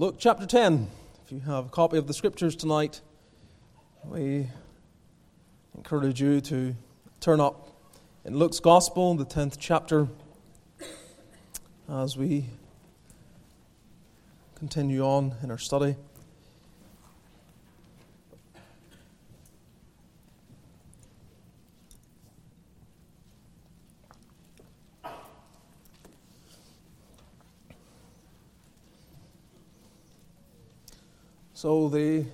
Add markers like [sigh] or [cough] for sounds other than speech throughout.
Luke chapter 10. If you have a copy of the scriptures tonight, we encourage you to turn up in Luke's Gospel, the 10th chapter, as we continue on in our study. So we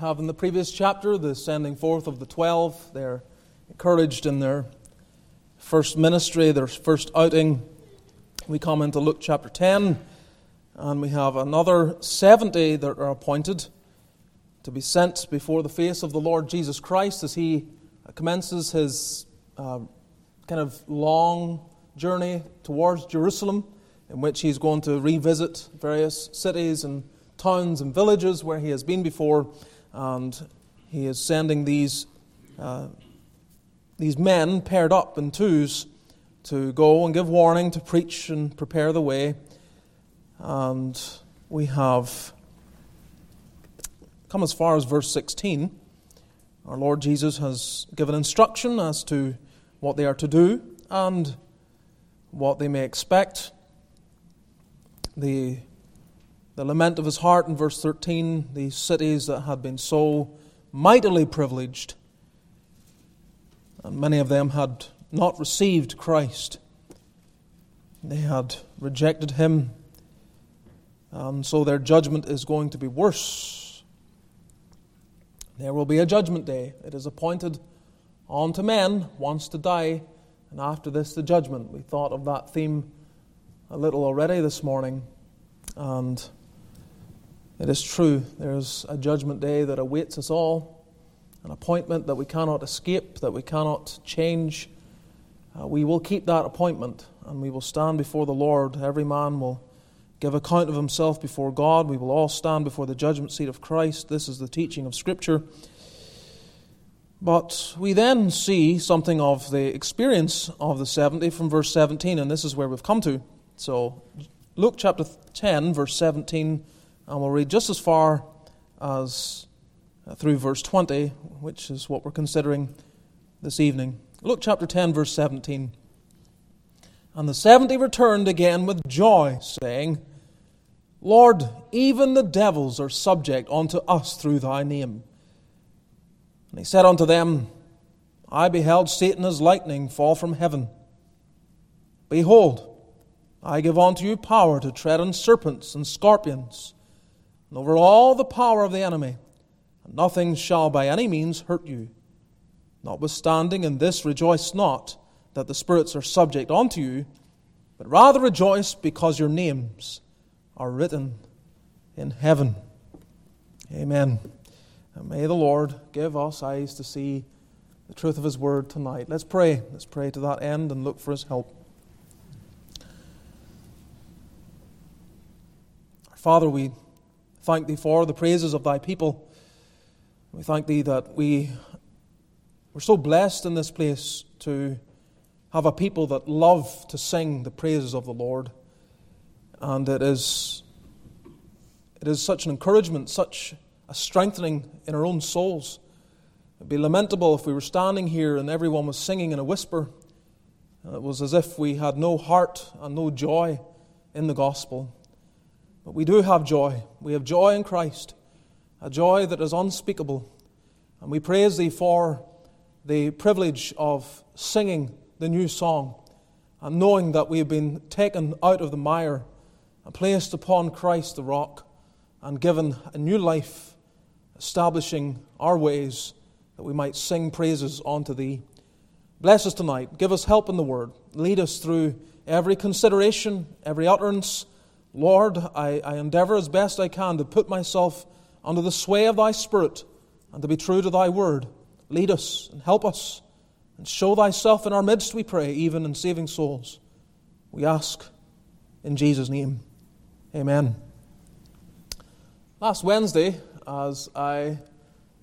have in the previous chapter the sending forth of the twelve. They're encouraged in their first ministry, their first outing. We come into Luke chapter 10, and we have another 70 that are appointed to be sent before the face of the Lord Jesus Christ as he commences his uh, kind of long journey towards Jerusalem, in which he's going to revisit various cities and towns and villages where he has been before, and he is sending these, uh, these men paired up in twos to go and give warning, to preach and prepare the way. And we have come as far as verse 16. Our Lord Jesus has given instruction as to what they are to do and what they may expect. The the lament of his heart in verse 13, these cities that had been so mightily privileged, and many of them had not received Christ. They had rejected him, and so their judgment is going to be worse. There will be a judgment day. It is appointed unto men once to die, and after this, the judgment. We thought of that theme a little already this morning, and it is true, there's a judgment day that awaits us all, an appointment that we cannot escape, that we cannot change. Uh, we will keep that appointment and we will stand before the Lord. Every man will give account of himself before God. We will all stand before the judgment seat of Christ. This is the teaching of Scripture. But we then see something of the experience of the 70 from verse 17, and this is where we've come to. So, Luke chapter 10, verse 17 and we'll read just as far as uh, through verse 20, which is what we're considering this evening. Luke chapter 10, verse 17. And the seventy returned again with joy, saying, Lord, even the devils are subject unto us through thy name. And he said unto them, I beheld Satan as lightning fall from heaven. Behold, I give unto you power to tread on serpents and scorpions and over all the power of the enemy, and nothing shall by any means hurt you. Notwithstanding, in this rejoice not that the spirits are subject unto you, but rather rejoice because your names are written in heaven. Amen. And may the Lord give us eyes to see the truth of His word tonight. Let's pray. Let's pray to that end and look for His help. Father, we thank thee for the praises of thy people. We thank thee that we we're so blessed in this place to have a people that love to sing the praises of the Lord. And it is it is such an encouragement, such a strengthening in our own souls. It'd be lamentable if we were standing here and everyone was singing in a whisper. It was as if we had no heart and no joy in the gospel. But we do have joy. We have joy in Christ, a joy that is unspeakable. And we praise Thee for the privilege of singing the new song and knowing that we have been taken out of the mire and placed upon Christ the rock and given a new life, establishing our ways that we might sing praises unto Thee. Bless us tonight. Give us help in the Word. Lead us through every consideration, every utterance Lord, I, I endeavor as best I can to put myself under the sway of thy Spirit and to be true to thy word. Lead us and help us and show thyself in our midst, we pray, even in saving souls. We ask in Jesus' name. Amen. Last Wednesday, as I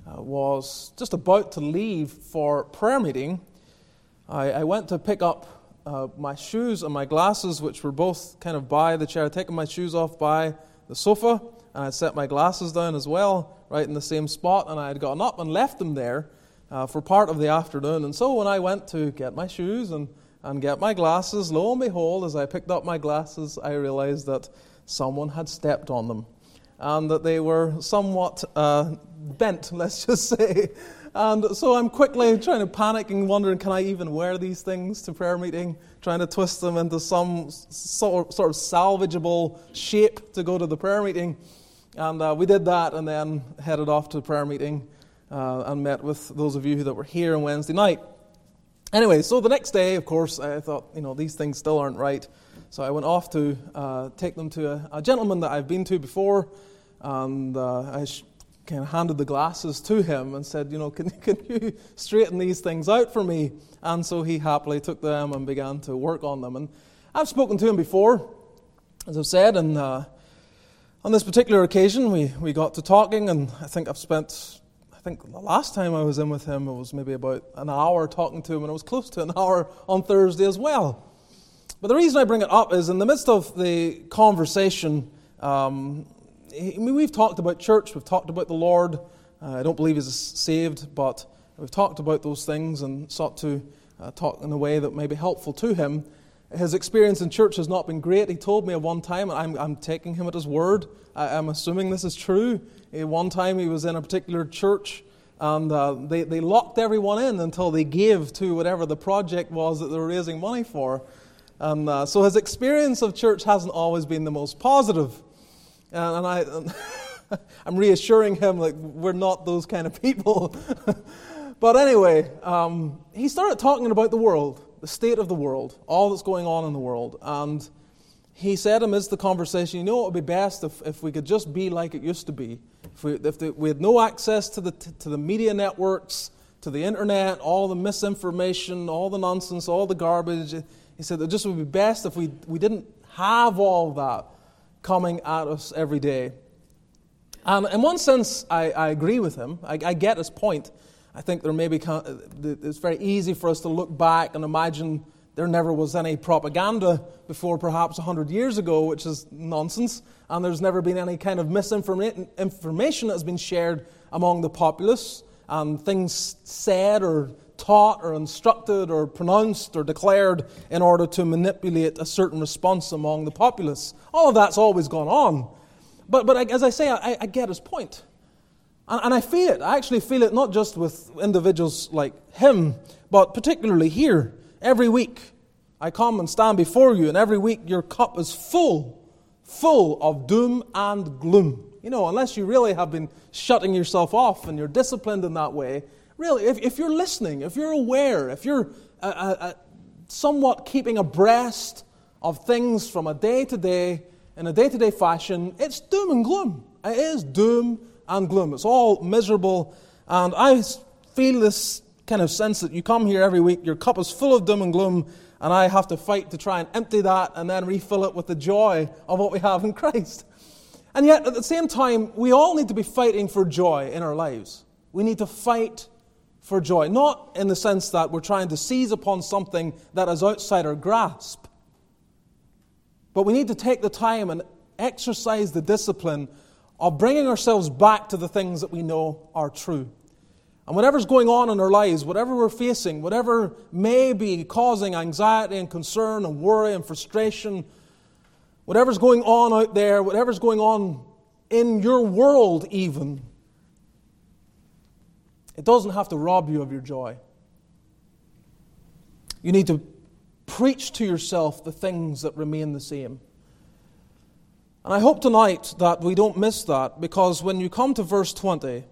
uh, was just about to leave for prayer meeting, I, I went to pick up uh, my shoes and my glasses, which were both kind of by the chair, I'd taken my shoes off by the sofa, and I'd set my glasses down as well, right in the same spot, and I had gotten up and left them there uh, for part of the afternoon. And so when I went to get my shoes and, and get my glasses, lo and behold, as I picked up my glasses, I realized that someone had stepped on them and that they were somewhat uh, bent, [laughs] let's just say. And so I'm quickly trying to panic and wondering, can I even wear these things to prayer meeting? Trying to twist them into some sort of salvageable shape to go to the prayer meeting. And uh, we did that and then headed off to the prayer meeting uh, and met with those of you that were here on Wednesday night. Anyway, so the next day, of course, I thought, you know, these things still aren't right. So I went off to uh, take them to a, a, gentleman that I've been to before. And uh, I sh- kind of handed the glasses to him and said, you know, can, can you straighten these things out for me? And so he happily took them and began to work on them. And I've spoken to him before, as I've said, and uh, on this particular occasion we, we got to talking, and I think I've spent, I think the last time I was in with him, it was maybe about an hour talking to him, and it was close to an hour on Thursday as well. But the reason I bring it up is in the midst of the conversation, um, I mean, we've talked about church, we've talked about the Lord. Uh, I don't believe he's saved, but we've talked about those things and sought to uh, talk in a way that may be helpful to him. His experience in church has not been great. He told me at one time, and I'm, I'm taking him at his word. I, am assuming this is true. At one time, he was in a particular church, and uh, they, they locked everyone in until they gave to whatever the project was that they were raising money for. And uh, so his experience of church hasn't always been the most positive. And, I, [laughs] I'm reassuring him, like, we're not those kind of people. [laughs] but anyway, um, he started talking about the world, the state of the world, all that's going on in the world. And he said amidst the conversation, you know, it would be best if, if we could just be like it used to be. If we, if the, we had no access to the, to the media networks, to the internet, all the misinformation, all the nonsense, all the garbage. He said it just would be best if we, we didn't have all that coming at us every day. And in one sense, I, I agree with him. I, I, get his point. I think there may be, uh, it's very easy for us to look back and imagine there never was any propaganda before perhaps 100 years ago, which is nonsense, and there's never been any kind of misinformation that has been shared among the populace, and things said or taught or instructed or pronounced or declared in order to manipulate a certain response among the populace. All of that's always gone on. But, but as I say, I, I get his point. And, and I feel it. I actually feel it not just with individuals like him, but particularly here. Every week, I come and stand before you, and every week your cup is full, full of doom and gloom. You know, unless you really have been shutting yourself off and you're disciplined in that way, really, if, if you're listening, if you're aware, if you're uh, uh, uh, somewhat keeping abreast of things from a day to day, in a day to day fashion, it's doom and gloom. It is doom and gloom. It's all miserable. And I feel this kind of sense that you come here every week, your cup is full of doom and gloom, and I have to fight to try and empty that and then refill it with the joy of what we have in Christ. And yet, at the same time, we all need to be fighting for joy in our lives. We need to fight for joy. Not in the sense that we're trying to seize upon something that is outside our grasp, but we need to take the time and exercise the discipline of bringing ourselves back to the things that we know are true. And whatever's going on in our lives, whatever we're facing, whatever may be causing anxiety and concern and worry and frustration, whatever's going on out there, whatever's going on in your world, even, it doesn't have to rob you of your joy. You need to preach to yourself the things that remain the same. And I hope tonight that we don't miss that because when you come to verse 20,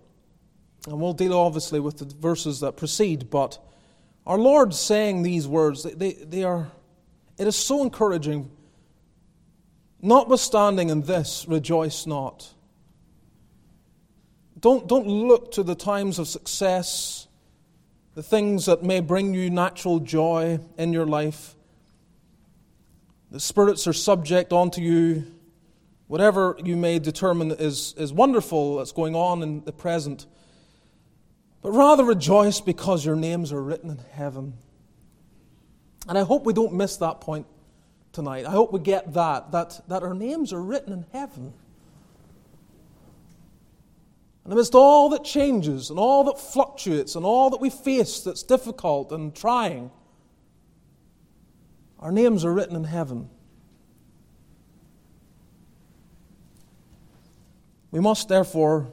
and we'll deal obviously with the verses that precede, but our Lord saying these words, they, they are, it is so encouraging. Notwithstanding in this, rejoice not. Don't, don't look to the times of success, the things that may bring you natural joy in your life. The spirits are subject unto you. Whatever you may determine is, is wonderful that's going on in the present. But rather rejoice because your names are written in heaven. And I hope we don't miss that point tonight. I hope we get that, that, that our names are written in heaven. And amidst all that changes and all that fluctuates and all that we face that's difficult and trying, our names are written in heaven. We must therefore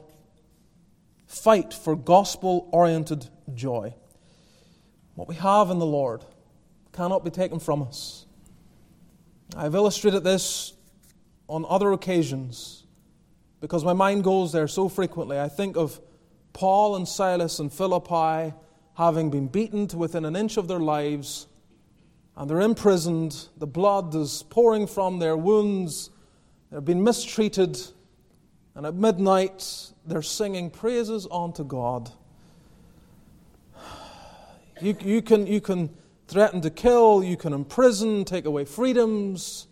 fight for gospel oriented joy. What we have in the Lord cannot be taken from us. I've illustrated this on other occasions because my mind goes there so frequently. I think of Paul and Silas and Philippi having been beaten to within an inch of their lives, and they're imprisoned. The blood is pouring from their wounds. They've been mistreated. And at midnight, they're singing praises unto God. You, you, can, you can threaten to kill, you can imprison, take away freedoms.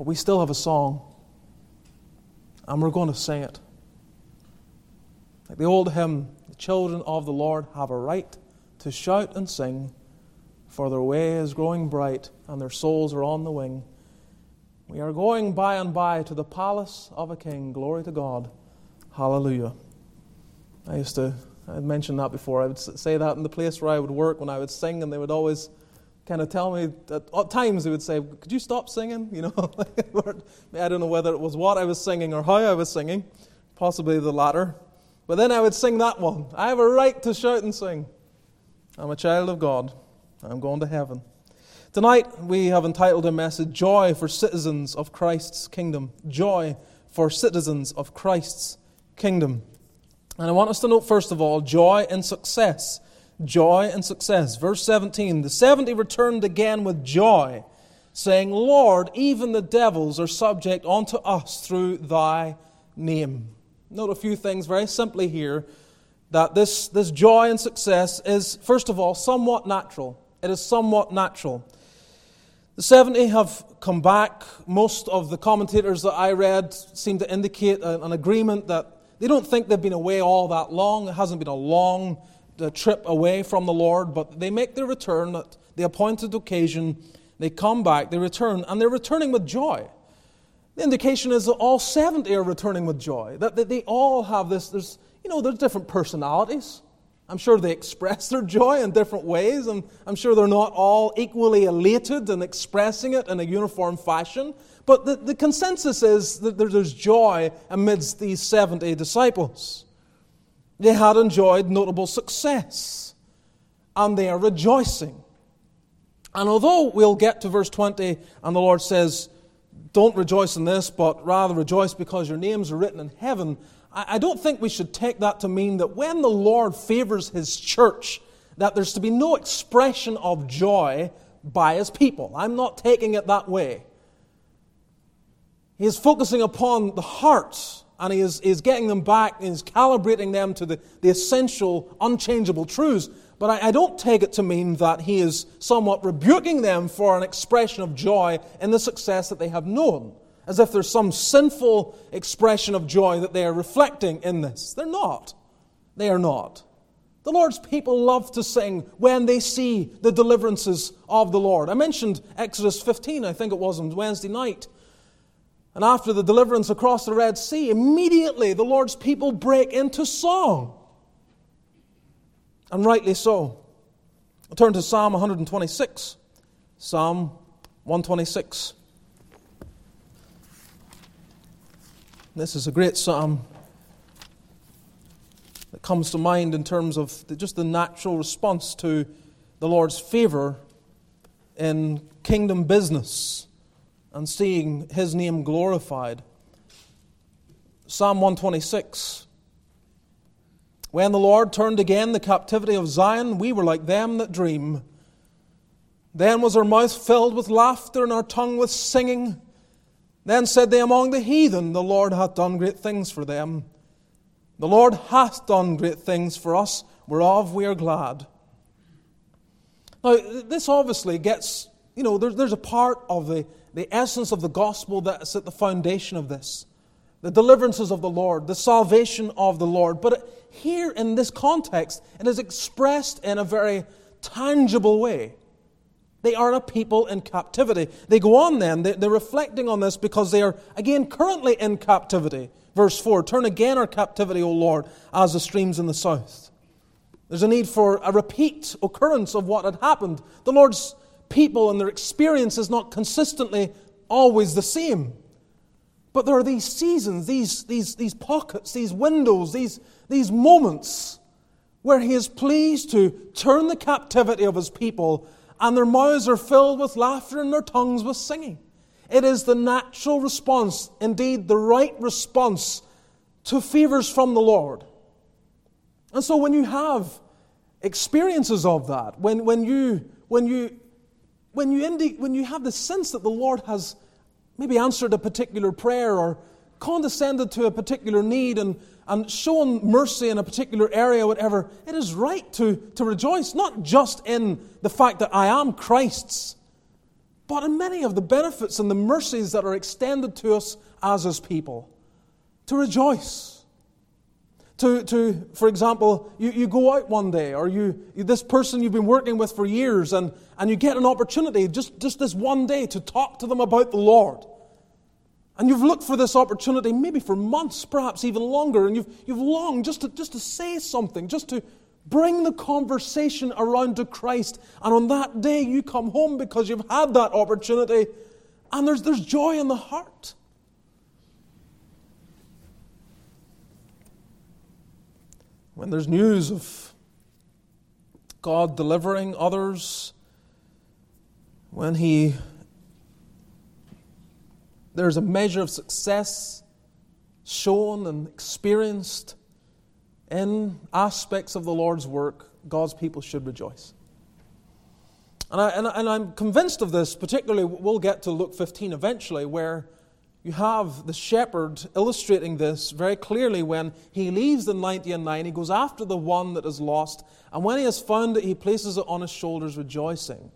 But we still have a song, and we're going to sing it. Like the old hymn, the children of the Lord have a right to shout and sing, for their way is growing bright, and their souls are on the wing. We are going by and by to the palace of a king. Glory to God. Hallelujah. I used to, I mentioned that before. I would say that in the place where I would work when I would sing, and they would always kind of tell me, at, at times they would say, Could you stop singing? You know, [laughs] I don't know whether it was what I was singing or how I was singing, possibly the latter. But then I would sing that one. I have a right to shout and sing. I'm a child of God. I'm going to heaven. Tonight, we have entitled a message Joy for Citizens of Christ's Kingdom. Joy for Citizens of Christ's Kingdom. And I want us to note, first of all, joy and success. Joy and success. Verse 17 The 70 returned again with joy, saying, Lord, even the devils are subject unto us through thy name. Note a few things very simply here that this, this joy and success is, first of all, somewhat natural. It is somewhat natural. The 70 have come back. Most of the commentators that I read seem to indicate an agreement that they don't think they've been away all that long. It hasn't been a long uh, trip away from the Lord, but they make their return at the appointed occasion. They come back, they return, and they're returning with joy. The indication is that all 70 are returning with joy, that they all have this, there's, you know, there's different personalities. I'm sure they [laughs] express their joy in different ways, and I'm sure they're not all equally elated and expressing it in a uniform fashion. But the, the consensus is that there's joy amidst these 70 disciples. They had enjoyed notable success, and they are rejoicing. And although we'll get to verse 20, and the Lord says, Don't rejoice in this, but rather rejoice because your names are written in heaven, I don't think we should take that to mean that when the Lord favors His church, that there's to be no expression of joy by His people. I'm not taking it that way. He is focusing upon the heart and he is, is getting them back, and is calibrating them to the, the essential, unchangeable truths. But I, I, don't take it to mean that he is somewhat rebuking them for an expression of joy in the success that they have known as if there's some sinful expression of joy that they are reflecting in this. They're not. They are not. The Lord's people love to sing when they see the deliverances of the Lord. I mentioned Exodus 15, I think it was on Wednesday night. And after the deliverance across the Red Sea, immediately the Lord's people break into song. And rightly so. I'll turn to Psalm 126. Psalm 126. This is a great psalm that comes to mind in terms of just the natural response to the Lord's favor in kingdom business and seeing his name glorified. Psalm 126. When the Lord turned again the captivity of Zion, we were like them that dream. Then was our mouth filled with laughter and our tongue with singing. Then said they among the heathen, The Lord hath done great things for them. The Lord hath done great things for us, whereof we are glad. Now, this obviously gets, you know, there's, there's a part of the, the essence of the gospel that's at the foundation of this the deliverances of the Lord, the salvation of the Lord. But here in this context, it is expressed in a very tangible way. They are a people in captivity. They go on then, they're reflecting on this because they are, again, currently in captivity. Verse 4 Turn again our captivity, O Lord, as the streams in the south. There's a need for a repeat occurrence of what had happened. The Lord's people and their experience is not consistently always the same. But there are these seasons, these, these, these pockets, these windows, these, these moments where He is pleased to turn the captivity of His people and their mouths are filled with laughter and their tongues with singing. It is the natural response, indeed, the right response to fevers from the Lord. And so when you have experiences of that, when, when, you, when, you, when, you indi- when you have the sense that the Lord has maybe answered a particular prayer or condescended to a particular need and, and shown mercy in a particular area, whatever, it is right to, to rejoice, not just in the fact that I am Christ's, but in many of the benefits and the mercies that are extended to us as His people. To rejoice. To, to, for example, you, you go out one day, or you, you, this person you've been working with for years, and, and you get an opportunity just, just this one day to talk to them about the Lord. And you've looked for this opportunity maybe for months, perhaps even longer, and you've, you've longed just to, just to say something, just to bring the conversation around to Christ. And on that day, you come home because you've had that opportunity, and there's, there's joy in the heart. When there's news of God delivering others, when He there's a measure of success shown and experienced in aspects of the Lord's work, God's people should rejoice. And, I, and, and I'm convinced of this, particularly, we'll get to Luke 15 eventually, where you have the shepherd illustrating this very clearly when he leaves the 90 and 9. He goes after the one that is lost, and when he has found it, he places it on his shoulders, rejoicing.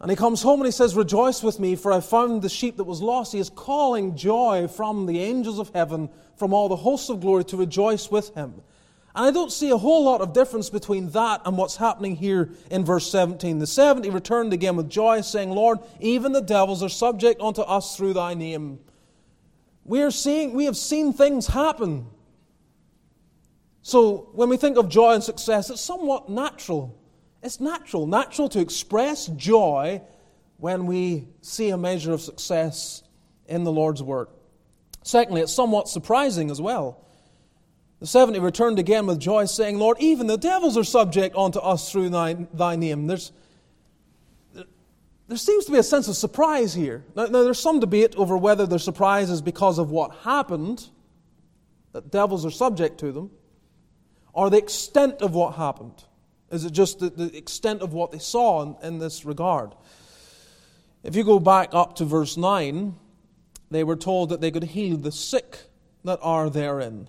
And he comes home and he says, Rejoice with me, for I found the sheep that was lost. He is calling joy from the angels of heaven, from all the hosts of glory, to rejoice with him. I don't see a whole lot of difference between that and what's happening here in verse 17. The 70 returned again with joy, saying, Lord, even the devils are subject unto us through thy name. We, are seeing, we have seen things happen. So when we think of joy and success, it's somewhat natural. It's natural, natural to express joy when we see a measure of success in the Lord's work. Secondly, it's somewhat surprising as well. The 70 returned again with joy, saying, Lord, even the devils are subject unto us through thy, thy name. There's, there seems to be a sense of surprise here. Now, now, there's some debate over whether the surprise is because of what happened, that devils are subject to them, or the extent of what happened. Is it just the, the extent of what they saw in, in this regard? If you go back up to verse 9, they were told that they could heal the sick that are therein.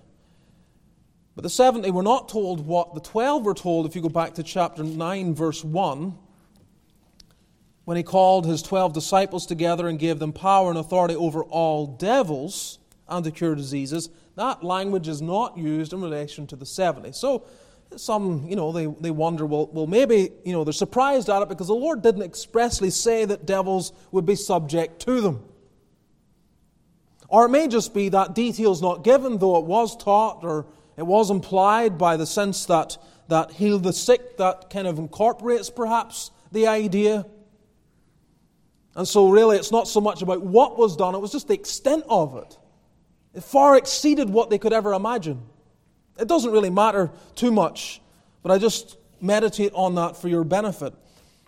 But the 70 were not told what the 12 were told if you go back to chapter 9, verse 1. When he called his 12 disciples together and gave them power and authority over all devils and to cure diseases, that language is not used in relation to the 70. So some, you know, they, they wonder, well, well, maybe, you know, they're surprised at it because the Lord didn't expressly say that devils would be subject to them. Or it may just be that detail's not given, though it was taught or it was implied by the sense that, that heal the sick, that kind of incorporates perhaps the idea. And so, really, it's not so much about what was done, it was just the extent of it. It far exceeded what they could ever imagine. It doesn't really matter too much, but I just meditate on that for your benefit.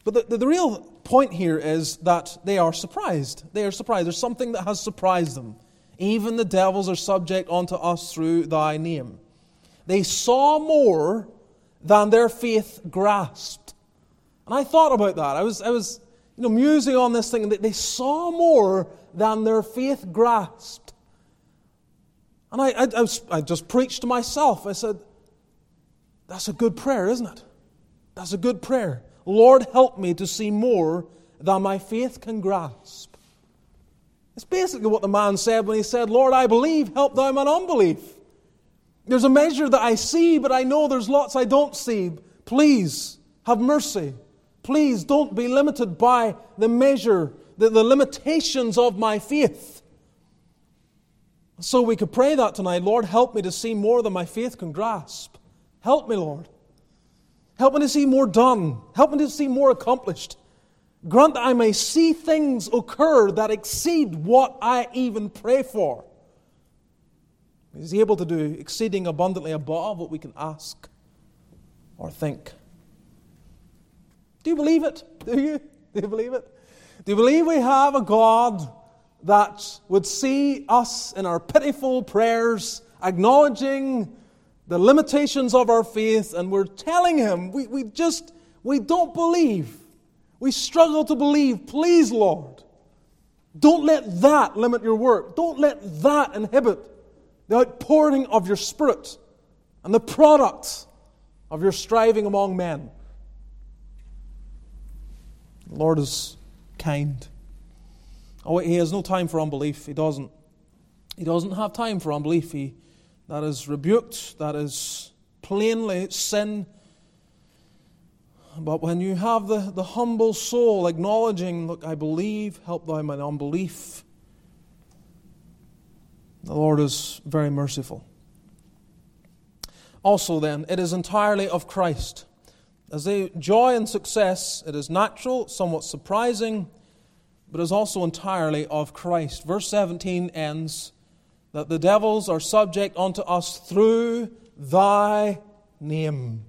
But the, the, the, real point here is that they are surprised. They are surprised. There's something that has surprised them. Even the devils are subject unto us through thy name. They saw more than their faith grasped. And I thought about that. I was, I was you know, musing on this thing. They saw more than their faith grasped. And I, I, I, was, I just preached to myself. I said, That's a good prayer, isn't it? That's a good prayer. Lord, help me to see more than my faith can grasp. It's basically what the man said when he said, Lord, I believe, help thou my unbelief. There's a measure that I see, but I know there's lots I don't see. Please have mercy. Please don't be limited by the measure, the, the limitations of my faith. So we could pray that tonight Lord, help me to see more than my faith can grasp. Help me, Lord. Help me to see more done. Help me to see more accomplished. Grant that I may see things occur that exceed what I even pray for. He's able to do exceeding abundantly above what we can ask or think. Do you believe it? [laughs] Do you? Do you believe it? Do you believe we have a God that would see us in our pitiful prayers, acknowledging the limitations of our faith, and we're telling Him we, we just we don't believe. We struggle to believe. Please, Lord, don't let that limit your work. Don't let that inhibit the outpouring of your Spirit and the product of your striving among men. The Lord is kind. Oh, he has no time for unbelief. He doesn't. He doesn't have time for unbelief. He, that is rebuked, that is plainly sin. But when you have the, the humble soul acknowledging, Look, I believe, help thou my unbelief, the Lord is very merciful. Also, then, it is entirely of Christ. As a joy and success, it is natural, somewhat surprising, but is also entirely of Christ. Verse 17 ends that the devils are subject unto us through thy name.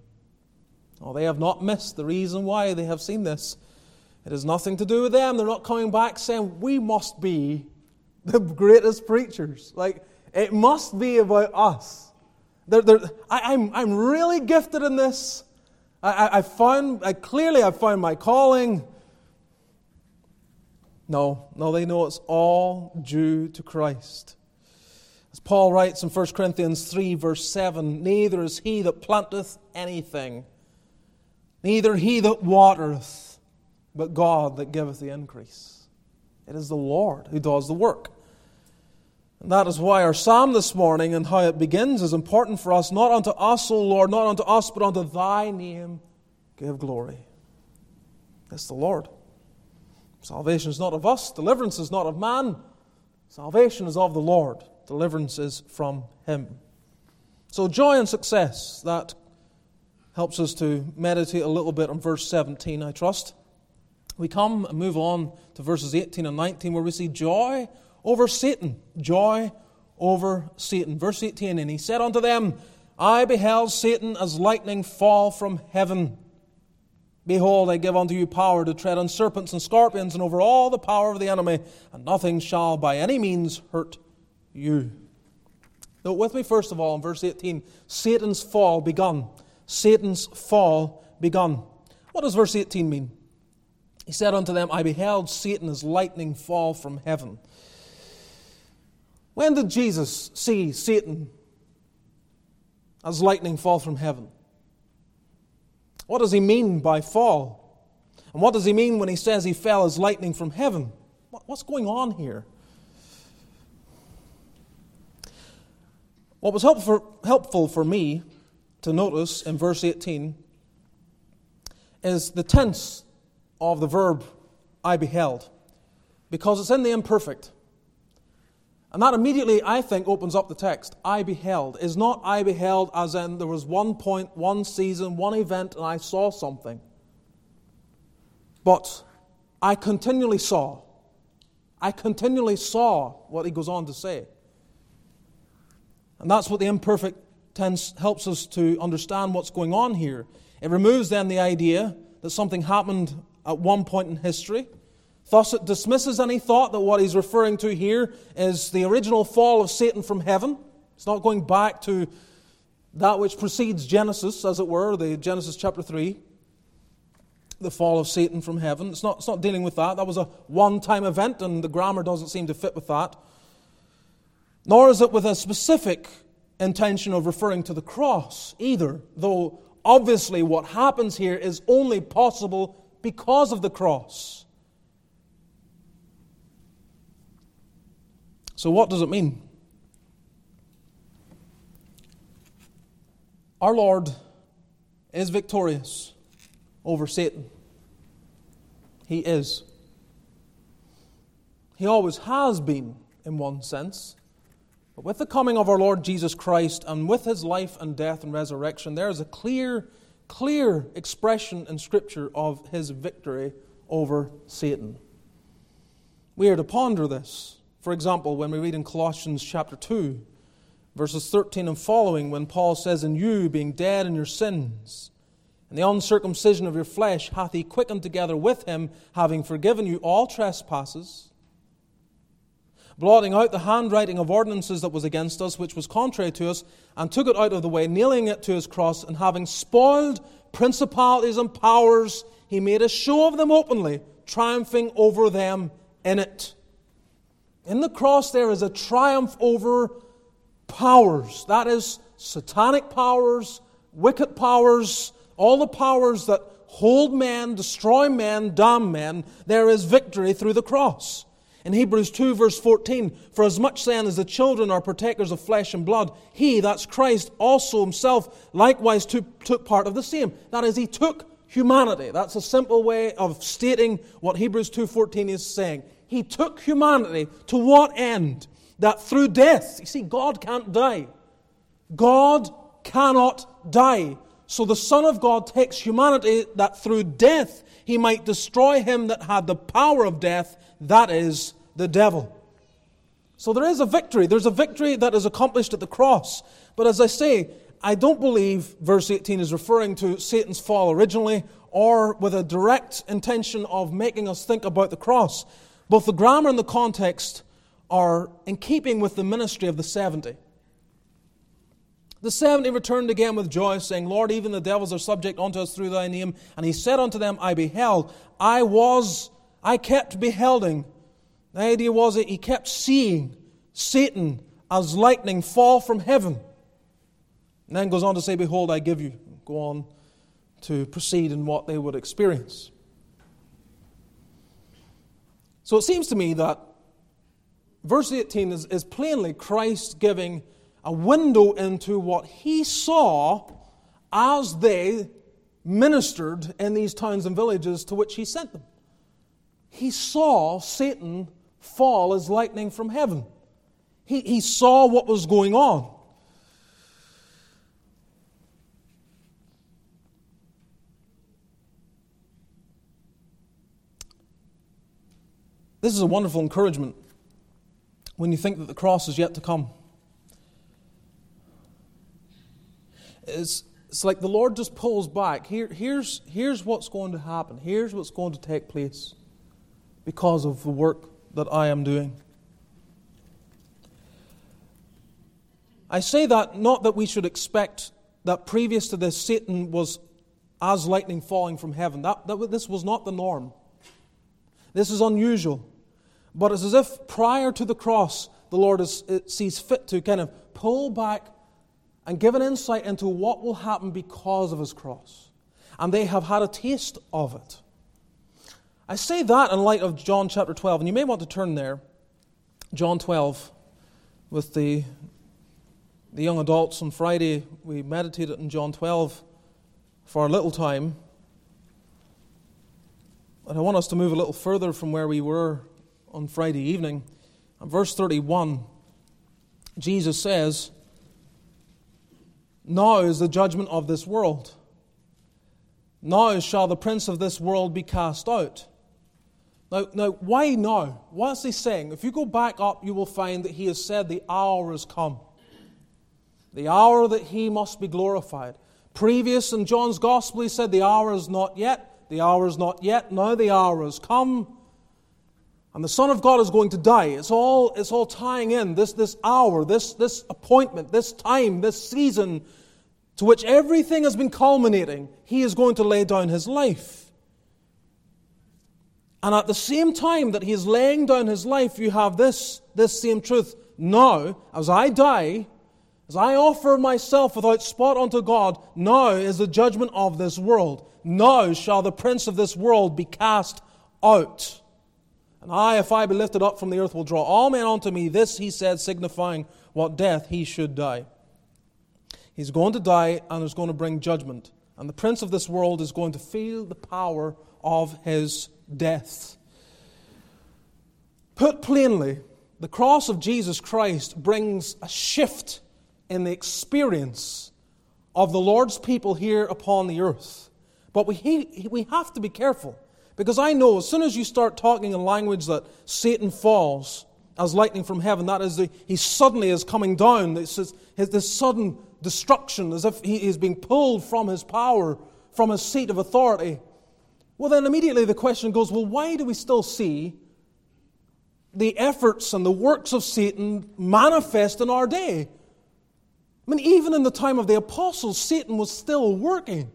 Oh, they have not missed the reason why they have seen this. It has nothing to do with them. They're not coming back saying, We must be the greatest preachers. Like, it must be about us. They're, they're, I, am I'm, I'm really gifted in this. I, I found, I, clearly, I found my calling. No, no, they know it's all due to Christ. As Paul writes in 1 Corinthians 3, verse 7 Neither is he that planteth anything, neither he that watereth, but God that giveth the increase. It is the Lord who does the work. And that is why our psalm this morning and how it begins is important for us. Not unto us, O Lord, not unto us, but unto thy name give glory. It's the Lord. Salvation is not of us, deliverance is not of man. Salvation is of the Lord, deliverance is from him. So, joy and success, that helps us to meditate a little bit on verse 17, I trust. We come and move on to verses 18 and 19 where we see joy over Satan. Joy over Satan. Verse 18 And he said unto them, I beheld Satan as lightning fall from heaven. Behold, I give unto you power to tread on serpents and scorpions and over all the power of the enemy, and nothing shall by any means hurt you. Note with me, first of all, in verse 18 Satan's fall begun. Satan's fall begun. What does verse 18 mean? He said unto them, I beheld Satan as lightning fall from heaven. When did Jesus see Satan as lightning fall from heaven? What does he mean by fall? And what does he mean when he says he fell as lightning from heaven? What's going on here? What was helpful, helpful for me to notice in verse 18 is the tense of the verb I beheld, because it's in the imperfect. And that immediately, I think, opens up the text. I beheld is not I beheld as in there was one point, one season, one event, and I saw something. But I continually saw. I continually saw what he goes on to say. And that's what the imperfect tense helps us to understand what's going on here. It removes then the idea that something happened at one point in history Thus, it dismisses any thought that what he's referring to here is the original fall of Satan from heaven. It's not going back to that which precedes Genesis, as it were, the Genesis chapter 3, the fall of Satan from heaven. It's not, it's not dealing with that. That was a one time event, and the grammar doesn't seem to fit with that. Nor is it with a specific intention of referring to the cross either, though obviously what happens here is only possible because of the cross. So, what does it mean? Our Lord is victorious over Satan. He is. He always has been, in one sense. But with the coming of our Lord Jesus Christ and with his life and death and resurrection, there is a clear, clear expression in Scripture of his victory over Satan. We are to ponder this. For example, when we read in Colossians chapter 2, verses 13 and following, when Paul says, In you, being dead in your sins, and the uncircumcision of your flesh, hath he quickened together with him, having forgiven you all trespasses blotting out the handwriting of ordinances that was against us, which was contrary to us, and took it out of the way, nailing it to his cross, and having spoiled principalities and powers, he made a show of them openly, triumphing over them in it. In the cross, there is a triumph over powers. That is, satanic powers, wicked powers, all the powers that hold men, destroy men, damn men. There is victory through the cross. In Hebrews 2, verse 14, for as much then as the children are partakers of flesh and blood, he, that's Christ, also himself likewise took, took part of the same. That is, he took humanity. That's a simple way of stating what Hebrews 2.14 is saying. He took humanity to what end? That through death, you see, God can't die. God cannot die. So the Son of God takes humanity that through death he might destroy him that had the power of death, that is, the devil. So there is a victory. There's a victory that is accomplished at the cross. But as I say, I don't believe verse 18 is referring to Satan's fall originally or with a direct intention of making us think about the cross. Both the grammar and the context are in keeping with the ministry of the 70. The seventy returned again with joy, saying, Lord, even the devils are subject unto us through thy name. And he said unto them, I beheld, I was, I kept beholding. The idea was that he kept seeing Satan as lightning fall from heaven. And then goes on to say, Behold, I give you. Go on to proceed in what they would experience. So it seems to me that verse 18 is, is plainly Christ giving a window into what he saw as they ministered in these towns and villages to which he sent them. He saw Satan fall as lightning from heaven. He, he saw what was going on. This is a wonderful encouragement when you think that the cross is yet to come. It's, it's like the Lord just pulls back. Here, here's, here's what's going to happen. Here's what's going to take place because of the work that I am doing. I say that not that we should expect that previous to this, Satan was as lightning falling from heaven. That, that, this was not the norm. This is unusual. But it's as if prior to the cross, the Lord is, sees fit to kind of pull back and give an insight into what will happen because of his cross. And they have had a taste of it. I say that in light of John chapter 12, and you may want to turn there. John 12, with the, the young adults on Friday, we meditated in John 12 for a little time. But I want us to move a little further from where we were on Friday evening. And verse 31, Jesus says, now is the judgment of this world. Now shall the prince of this world be cast out. Now, now, why now? What's he saying? If you go back up, you will find that he has said the hour has come. The hour that he must be glorified. Previous in John's gospel, he said, The hour is not yet. The hour is not yet. Now the hour has come. And the Son of God is going to die. It's all, it's all tying in this, this hour, this, this appointment, this time, this season to which everything has been culminating. He is going to lay down his life. And at the same time that he is laying down his life, you have this, this same truth. Now, as I die, as I offer myself without spot unto God, now is the judgment of this world. Now shall the prince of this world be cast out. And I, if I be lifted up from the earth, will draw all men unto me. This he said, signifying what death he should die. He's going to die and is going to bring judgment And the prince of this world is going to feel the power of his death. Put plainly, the cross of Jesus Christ brings a shift in the experience of the Lord's people here upon the earth. But we, we have to be careful because I know as soon as you start talking in language that Satan falls as lightning from heaven, that is, the, he suddenly is coming down. This, is, this sudden destruction, as if he is being pulled from his power, from his seat of authority. Well, then immediately the question goes well, why do we still see the efforts and the works of Satan manifest in our day? I mean, even in the time of the apostles, Satan was still working.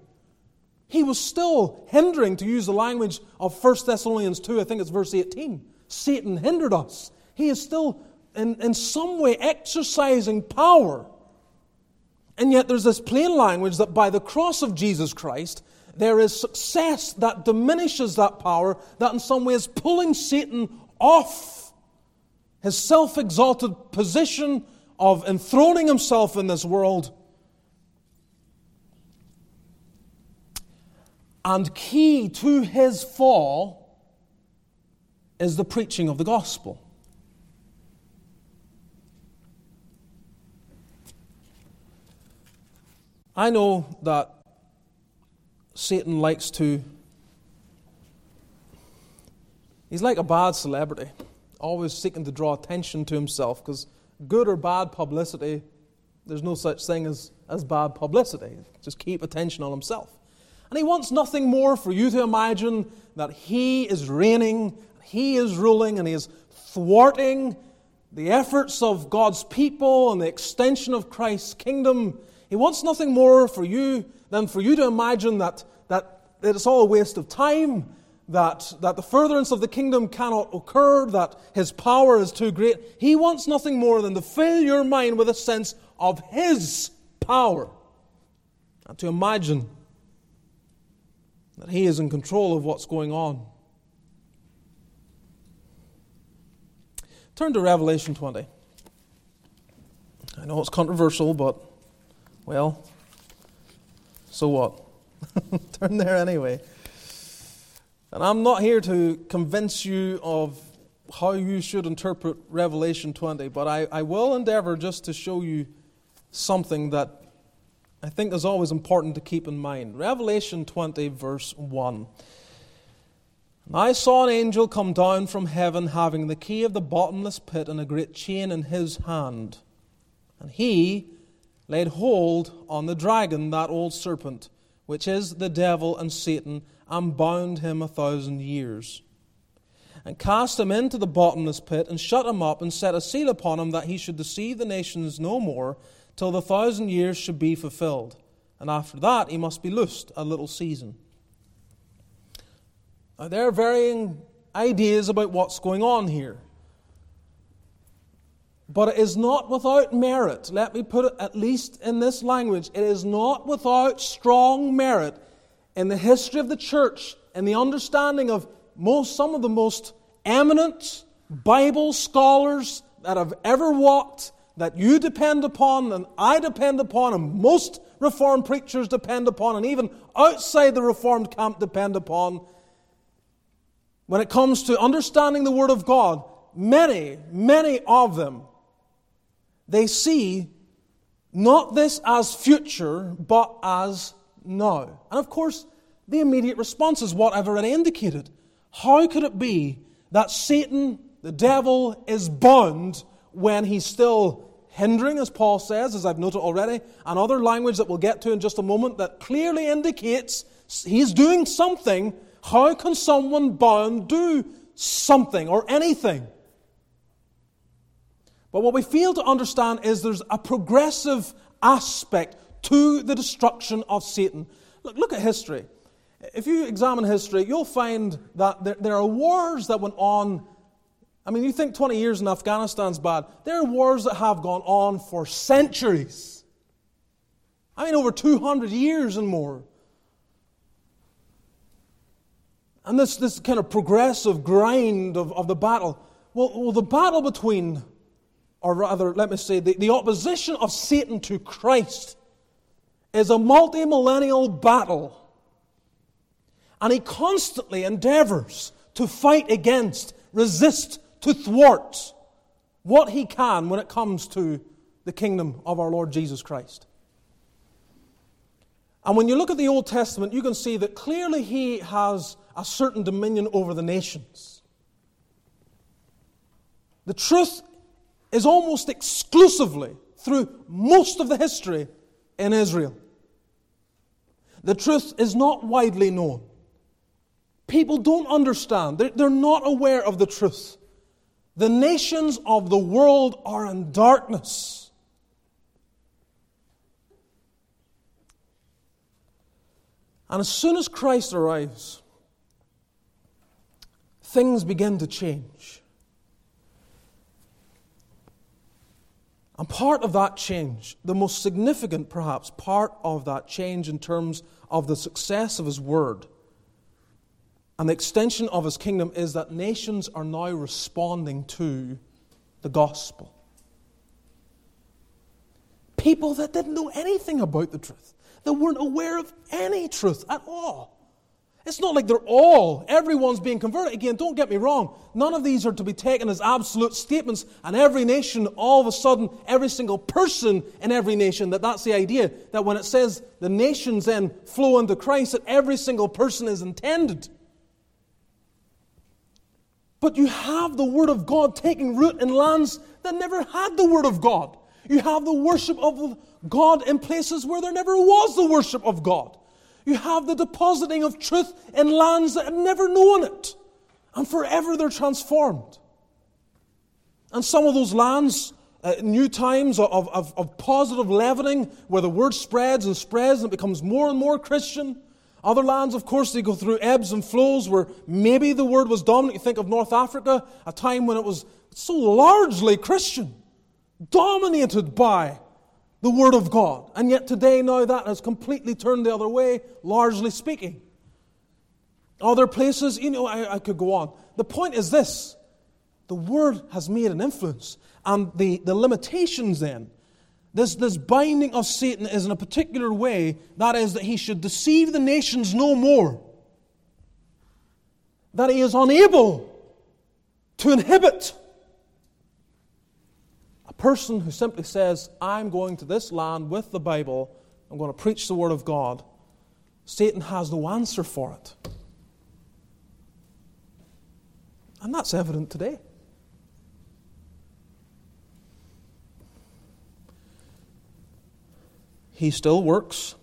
He was still hindering, to use the language of 1 Thessalonians 2, I think it's verse 18. Satan hindered us. He is still, in, in some way, exercising power. And yet, there's this plain language that by the cross of Jesus Christ, there is success that diminishes that power, that in some way is pulling Satan off his self exalted position of enthroning himself in this world. And key to his fall is the preaching of the gospel. I know that Satan likes to, he's like a bad celebrity, always seeking to draw attention to himself because good or bad publicity, there's no such thing as, as bad publicity. Just keep attention on himself. And he wants nothing more for you to imagine that he is reigning, he is ruling, and he is thwarting the efforts of God's people and the extension of Christ's kingdom. He wants nothing more for you than for you to imagine that, that, it's all a waste of time, that, that the furtherance of the kingdom cannot occur, that his power is too great. He wants nothing more than to fill your mind with a sense of his power. And to imagine that he is in control of what's going on. Turn to Revelation 20. I know it's controversial, but, well, so what? [laughs] Turn there anyway. And I'm not here to convince you of how you should interpret Revelation 20, but I, I will endeavor just to show you something that I think is always important to keep in mind. Revelation 20, verse 1. And I saw an angel come down from heaven having the key of the bottomless pit and a great chain in his hand. And he laid hold on the dragon, that old serpent, which is the devil and Satan, and bound him a thousand years. And cast him into the bottomless pit, and shut him up, and set a seal upon him, that he should deceive the nations no more till the thousand years should be fulfilled. And after that, he must be loosed a little season. Now, there are varying ideas about what's going on here. But it is not without merit. Let me put it at least in this language. It is not without strong merit in the history of the church and the understanding of most, some of the most eminent Bible scholars that have ever walked that you depend upon and I depend upon and most Reformed preachers depend upon and even outside the Reformed camp depend upon, when it comes to understanding the Word of God, many, many of them, they see not this as future, but as now. And of course, the immediate response is what I've already indicated. How could it be that Satan, the devil, is bound when he's still hindering, as Paul says, as I've noted already, and other language that we'll get to in just a moment that clearly indicates he's doing something. How can someone bound do something or anything? But what we fail to understand is there's a progressive aspect to the destruction of Satan. Look, look at history. If you examine history, you'll find that there, there are wars that went on I mean, you think 20 years in Afghanistan's bad. There are wars that have gone on for centuries. I mean, over 200 years and more. And this, this kind of progressive grind of, of the battle. Well, well, the battle between, or rather, let me say, the, the opposition of Satan to Christ is a multi millennial battle. And he constantly endeavors to fight against, resist, to thwart what he can when it comes to the kingdom of our Lord Jesus Christ. And when you look at the Old Testament, you can see that clearly he has a certain dominion over the nations. The truth is almost exclusively through most of the history in Israel. The truth is not widely known. People don't understand, they're not aware of the truth. The nations of the world are in darkness. And as soon as Christ arrives, things begin to change. And part of that change, the most significant perhaps part of that change in terms of the success of his word and the extension of his kingdom, is that nations are now responding to the gospel. People that didn't know anything about the truth, that weren't aware of any truth at all. It's not like they're all, everyone's being converted. Again, don't get me wrong. None of these are to be taken as absolute statements, and every nation, all of a sudden, every single person in every nation, that that's the idea. That when it says the nations then flow into Christ, that every single person is intended. But you have the Word of God taking root in lands that never had the Word of God. You have the worship of God in places where there never was the worship of God. You have the depositing of truth in lands that had never known it. And forever they're transformed. And some of those lands, uh, new times of, of, of positive leavening, where the word spreads and spreads and becomes more and more Christian. Other lands, of course, they go through ebbs and flows where maybe the word was dominant. You think of North Africa, a time when it was so largely Christian, dominated by the Word of God. And yet today, now that has completely turned the other way, largely speaking. Other places, you know, I, I, could go on. The point is this the Word has made an influence. And the, the limitations then, this, this binding of Satan is in a particular way that is, that he should deceive the nations no more. That he is unable to inhibit a person who simply says, I'm going to this land with the Bible, I'm going to preach the Word of God, Satan has no answer for it. And that's evident today. He still works.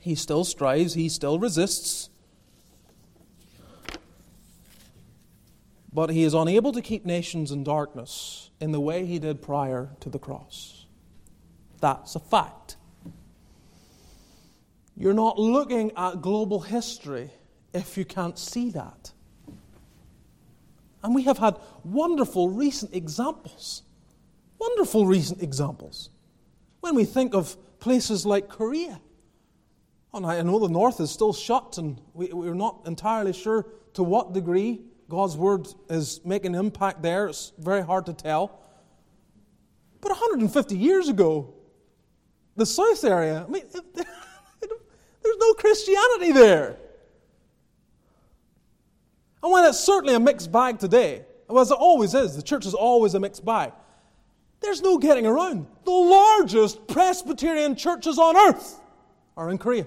He still strives. He still resists. But he is unable to keep nations in darkness in the way he did prior to the cross. That's a fact. You're not looking at global history if you can't see that. And we have had wonderful recent examples. Wonderful recent examples. When we think of places like Korea. Oh, and I know the North is still shut, and we, we're not entirely sure to what degree God's word is making an impact there. It's very hard to tell. But 150 years ago, the South area, I mean, [laughs] there's no Christianity there. And when it's certainly a mixed bag today, as it always is, the church is always a mixed bag. There's no getting around. The largest Presbyterian churches on earth are in Korea.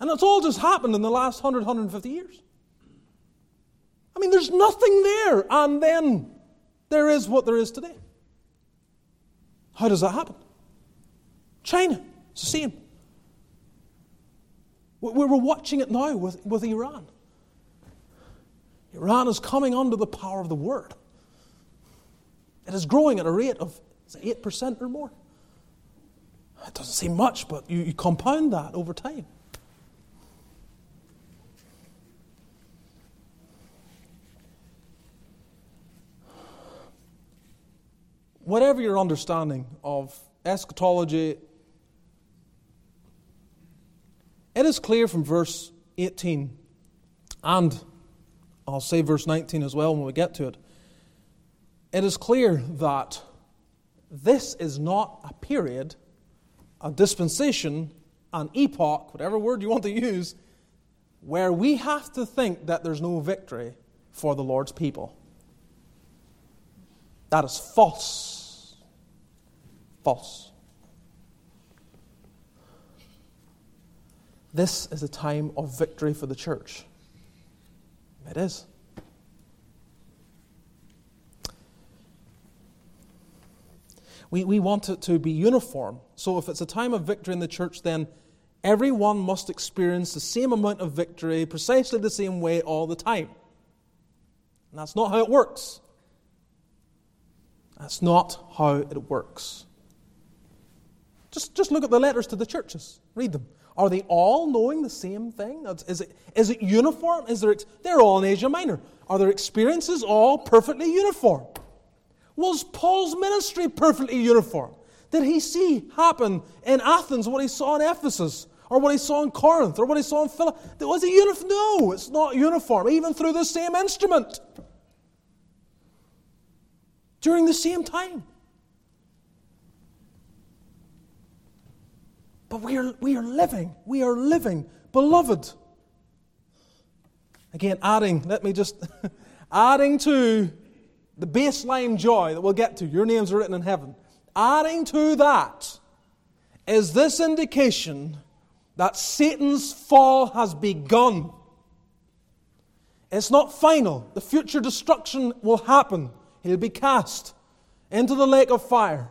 And it's all just happened in the last 100, 150 years. I mean, there's nothing there, and then there is what there is today. How does that happen? China, it's the same. We're watching it now with, with Iran. Iran is coming under the power of the word. It is growing at a rate of 8% or more. It doesn't seem much, but you, you compound that over time. whatever your understanding of eschatology, it is clear from verse 18 and I'll say verse 19 as well when we get to it. It is clear that this is not a period, a dispensation, an epoch, whatever word you want to use, where we have to think that there's no victory for the Lord's people. That is false. False. This is a time of victory for the church. It is. We, we want it to be uniform. So if it's a time of victory in the church, then everyone must experience the same amount of victory precisely the same way all the time. And that's not how it works. That's not how it works. Just, just look at the letters to the churches. Read them. Are they all knowing the same thing? Is it, is it uniform? Is there, they're all in Asia Minor. Are their experiences all perfectly uniform? Was Paul's ministry perfectly uniform? Did he see happen in Athens what he saw in Ephesus? Or what he saw in Corinth? Or what he saw in Philippi? Was it uniform? No, it's not uniform, even through the same instrument. During the same time. But we are, we are living, we are living, beloved. Again, adding, let me just, [laughs] adding to the baseline joy that we'll get to, your names are written in heaven. Adding to that is this indication that Satan's fall has begun. It's not final. The future destruction will happen. He'll be cast into the lake of fire.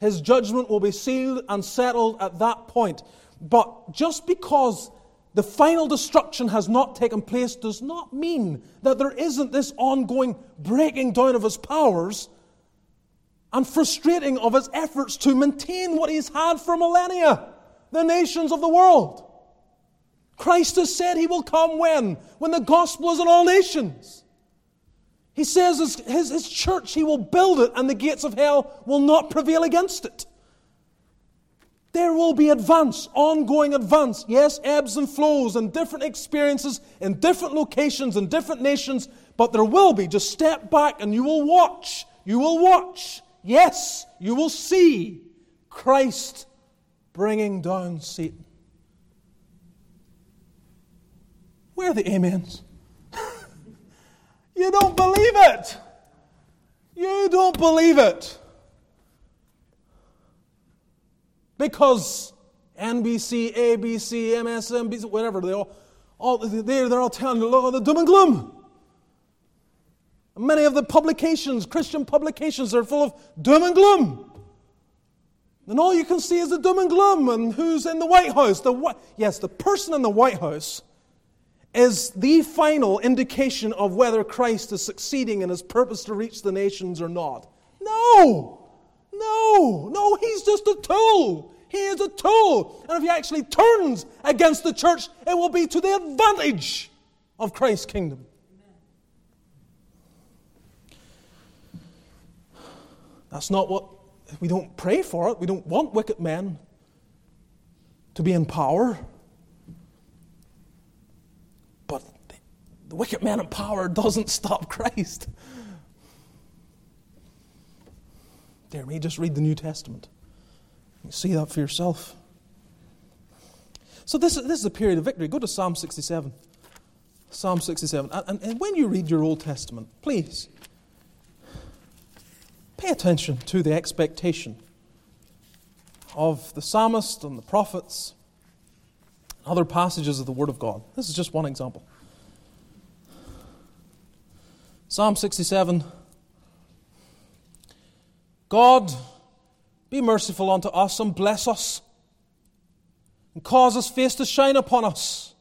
His judgment will be sealed and settled at that point. But just because the final destruction has not taken place does not mean that there isn't this ongoing breaking down of his powers and frustrating of his efforts to maintain what he's had for millennia the nations of the world. Christ has said he will come when? When the gospel is in all nations. He says his, his, his church, he will build it, and the gates of hell will not prevail against it. There will be advance, ongoing advance. Yes, ebbs and flows and different experiences in different locations and different nations, but there will be. Just step back and you will watch. You will watch. Yes, you will see Christ bringing down Satan. Where are the amens? You don't believe it. You don't believe it. Because NBC, ABC, MSNBC, whatever, they all, all they're, they're all telling you, look, the doom and gloom. Many of the publications, Christian publications, are full of doom and gloom. And all you can see is the doom and gloom and who's in the White House. The, yes, the person in the White House is the final indication of whether Christ is succeeding in his purpose to reach the nations or not. No! No, no, he's just a tool. He is a tool. And if he actually turns against the church, it will be to the advantage of Christ's kingdom. That's not what we don't pray for it. We don't want wicked men to be in power. But the wicked man in power doesn't stop Christ. Dare me, just read the New Testament. You see that for yourself. So this, this is a period of victory. Go to Psalm 67. Psalm 67. And, and, and when you read your Old Testament, please pay attention to the expectation of the psalmist and the prophets, and other passages of the Word of God. This is just one example. Psalm 67 God, be merciful unto us and bless us, and cause his face to shine upon us,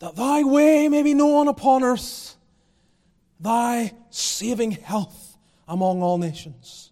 that thy way may be known upon earth, thy saving health among all nations,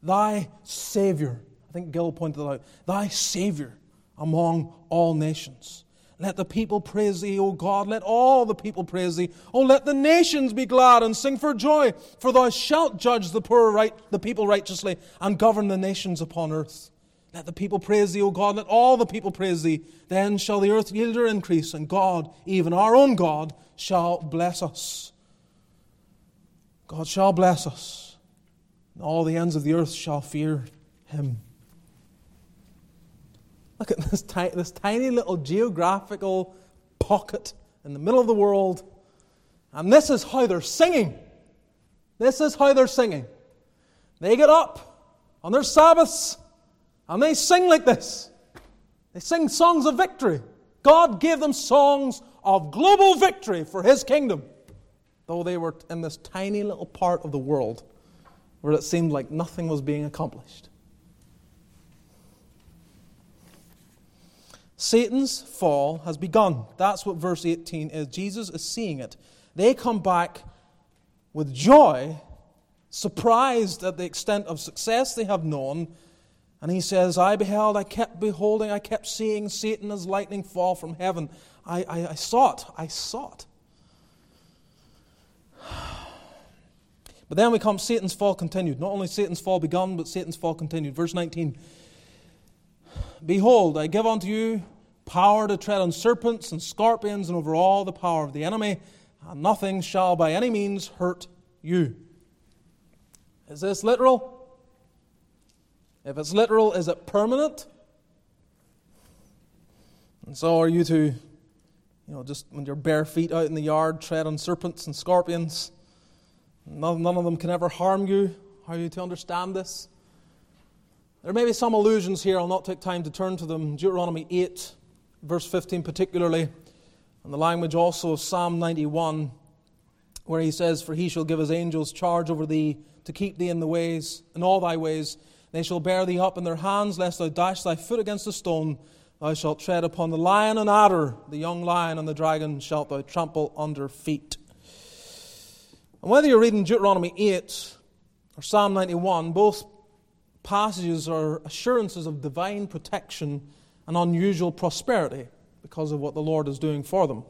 thy Savior. I think Gill pointed out. Thy Savior among all nations. Let the people praise thee, O God. Let all the people praise thee. Oh, let the nations be glad and sing for joy, for thou shalt judge the poor right, the people righteously, and govern the nations upon earth. Let the people praise thee, O God. Let all the people praise thee. Then shall the earth yield her increase, and God, even our own God, shall bless us. God shall bless us. and all the ends of the earth shall fear him. Look at this, ti- this tiny little geographical pocket in the middle of the world, and this is how they're singing. This is how they're singing. They get up on their Sabbaths and they sing like this. They sing songs of victory. God gave them songs of global victory for His kingdom, though they were in this tiny little part of the world where it seemed like nothing was being accomplished. Satan's fall has begun. That's what verse 18 is. Jesus is seeing it. They come back with joy, surprised at the extent of success they have known. And he says, I beheld, I kept beholding, I kept seeing Satan as lightning fall from heaven. I, I, I saw it. I saw it. But then we come, Satan's fall continued. Not only Satan's fall begun, but Satan's fall continued. Verse 19 Behold, I give unto you power to tread on serpents and scorpions and over all the power of the enemy, and nothing shall by any means hurt you. Is this literal? If it's literal, is it permanent? And so are you to, you know, just when you're bare feet out in the yard, tread on serpents and scorpions. None, none of them can ever harm you. How are you to understand this? There may be some allusions here, I'll not take time to turn to them. Deuteronomy 8, verse 15, particularly, and the language also of Psalm 91, where he says, For he shall give his angels charge over thee to keep thee in the ways, in all thy ways. They shall bear thee up in their hands, lest thou dash thy foot against a stone. Thou shalt tread upon the lion and adder, the young lion and the dragon shalt thou trample under feet. And whether you're reading Deuteronomy 8 or Psalm 91, both passages are assurances of divine protection and unusual prosperity because of what the Lord is doing for them.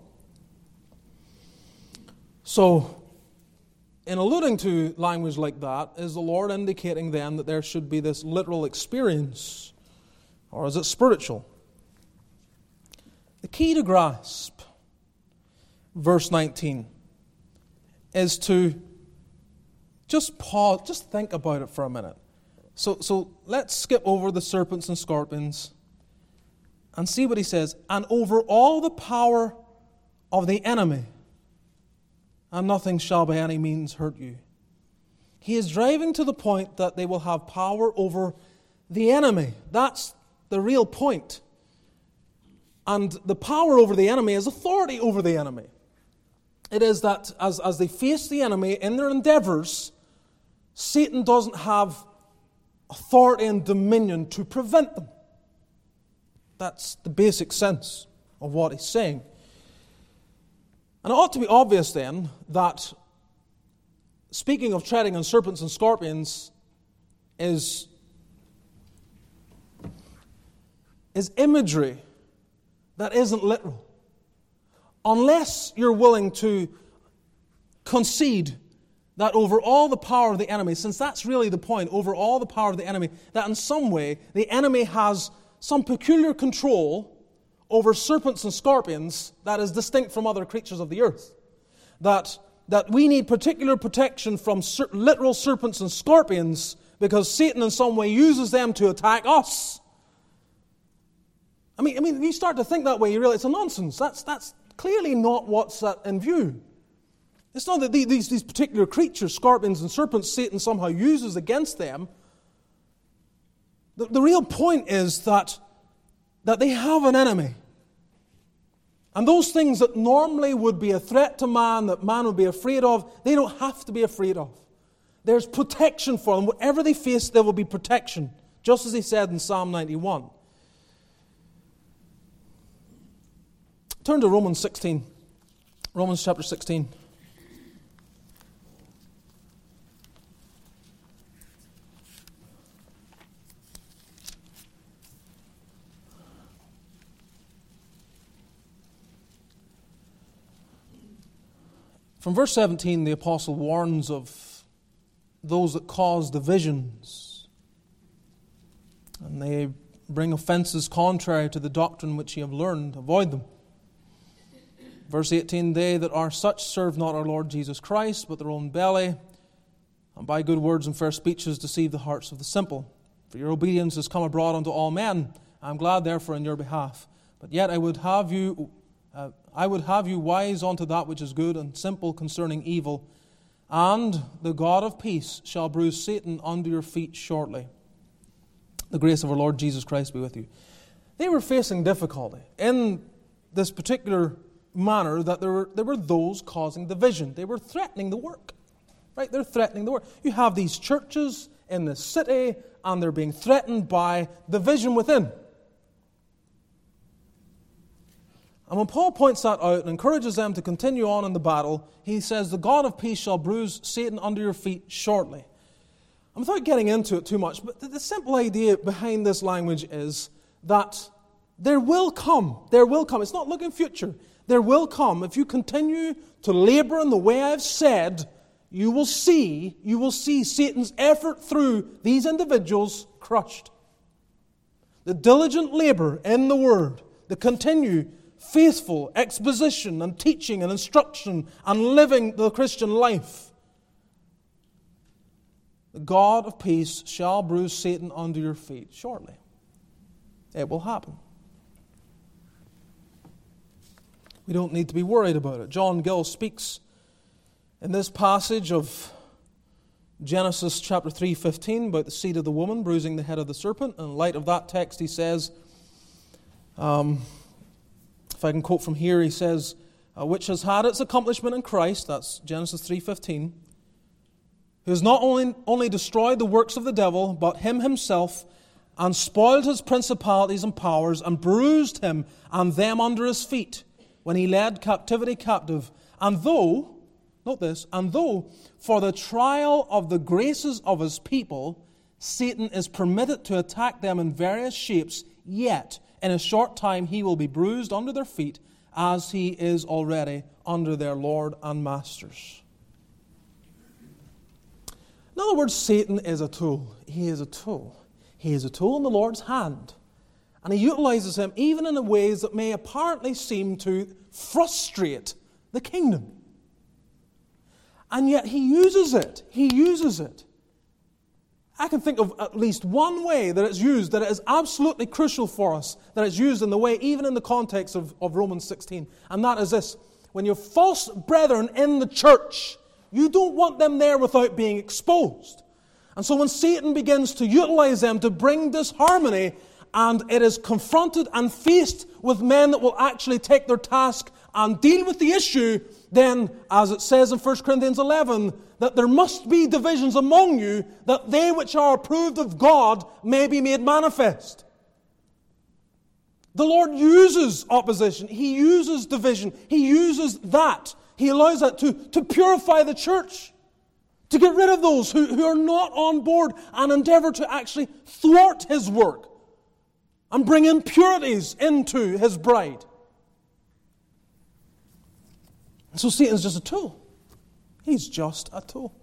So, in alluding to language like that, is the Lord indicating then that there should be this literal experience, or is it spiritual? The key to grasp, verse 19 is to just pause, just think about it for a minute. So, so let's skip over the serpents and scorpions and see what he says. And over all the power of the enemy, and nothing shall by any means hurt you. He is driving to the point that they will have power over the enemy. That's the real point. And the power over the enemy is authority over the enemy it is that as, as they face the enemy in their endeavors, Satan doesn't have authority and dominion to prevent them. That's the basic sense of what he's saying. And it ought to be obvious then that speaking of treading on serpents and scorpions is, is imagery that isn't literal unless you're willing to concede that over all the power of the enemy, since that's really the point, over all the power of the enemy, that in some way the enemy has some peculiar control over serpents and scorpions that is distinct from other creatures of the earth. That, that we need particular protection from ser- literal serpents and scorpions because Satan in some way uses them to attack us. I mean, I mean, you start to think that way, you realize it's a nonsense. That's, that's, clearly not what's uh, in view. It's not that these, these particular creatures, scorpions and serpents, Satan somehow uses against them. The, the real point is that, that they have an enemy. And those things that normally would be a threat to man, that man would be afraid of, they don't have to be afraid of. There's protection for them. Whatever they face, there will be protection, just as he said in Psalm 91. Turn to Romans 16. Romans chapter 16. From verse 17, the apostle warns of those that cause divisions, and they bring offenses contrary to the doctrine which ye have learned. Avoid them. Verse 18 They that are such serve not our Lord Jesus Christ, but their own belly, and by good words and fair speeches deceive the hearts of the simple. For your obedience has come abroad unto all men. I am glad, therefore, in your behalf. But yet I would have you, uh, I would have you wise unto that which is good and simple concerning evil. And the God of peace shall bruise Satan under your feet shortly. The grace of our Lord Jesus Christ be with you. They were facing difficulty in this particular manner that there were, there were those causing division. They were threatening the work. Right? They're threatening the work. You have these churches in the city, and they're being threatened by division within. And when Paul points that out and encourages them to continue on in the battle, he says, The God of peace shall bruise Satan under your feet shortly. And without getting into it too much, but the simple idea behind this language is that there will come, there will come, it's not looking future, there will come, if you continue to labor in the way I've said, you will see, you will see Satan's effort through these individuals crushed. The diligent labor in the Word, the continued faithful exposition and teaching and instruction and living the Christian life. The God of peace shall bruise Satan under your feet shortly. It will happen. We don't need to be worried about it. John Gill speaks in this passage of Genesis chapter 3:15 about the seed of the woman bruising the head of the serpent. In light of that text, he says, um, if I can quote from here, he says, "Which has had its accomplishment in Christ." That's Genesis 3:15. Who has not only, only destroyed the works of the devil, but him himself, and spoiled his principalities and powers, and bruised him and them under his feet, when he led captivity captive. And though Note this, and though for the trial of the graces of his people, Satan is permitted to attack them in various shapes, yet in a short time he will be bruised under their feet, as he is already under their Lord and masters. In other words, Satan is a tool. He is a tool. He is a tool in the Lord's hand. And he utilizes him even in ways that may apparently seem to frustrate the kingdom. And yet he uses it. He uses it. I can think of at least one way that it's used that it is absolutely crucial for us, that it's used in the way, even in the context of, of Romans 16. And that is this when you have false brethren in the church, you don't want them there without being exposed. And so when Satan begins to utilize them to bring disharmony, and it is confronted and faced with men that will actually take their task and deal with the issue, then, as it says in 1 Corinthians 11, that there must be divisions among you, that they which are approved of God may be made manifest. The Lord uses opposition, He uses division, He uses that. He allows that to, to purify the church, to get rid of those who, who are not on board and endeavor to actually thwart His work and bring impurities into His bride. And so Satan's just a tool. He's just a tool.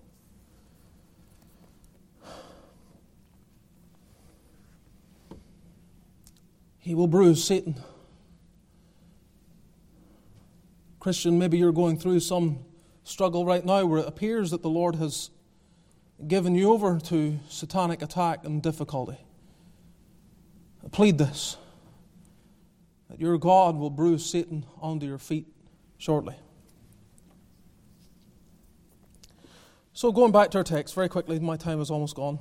He will bruise Satan. Christian, maybe you're going through some struggle right now where it appears that the Lord has given you over to satanic attack and difficulty. I plead this that your God will bruise Satan under your feet shortly. So, going back to our text very quickly, my time is almost gone.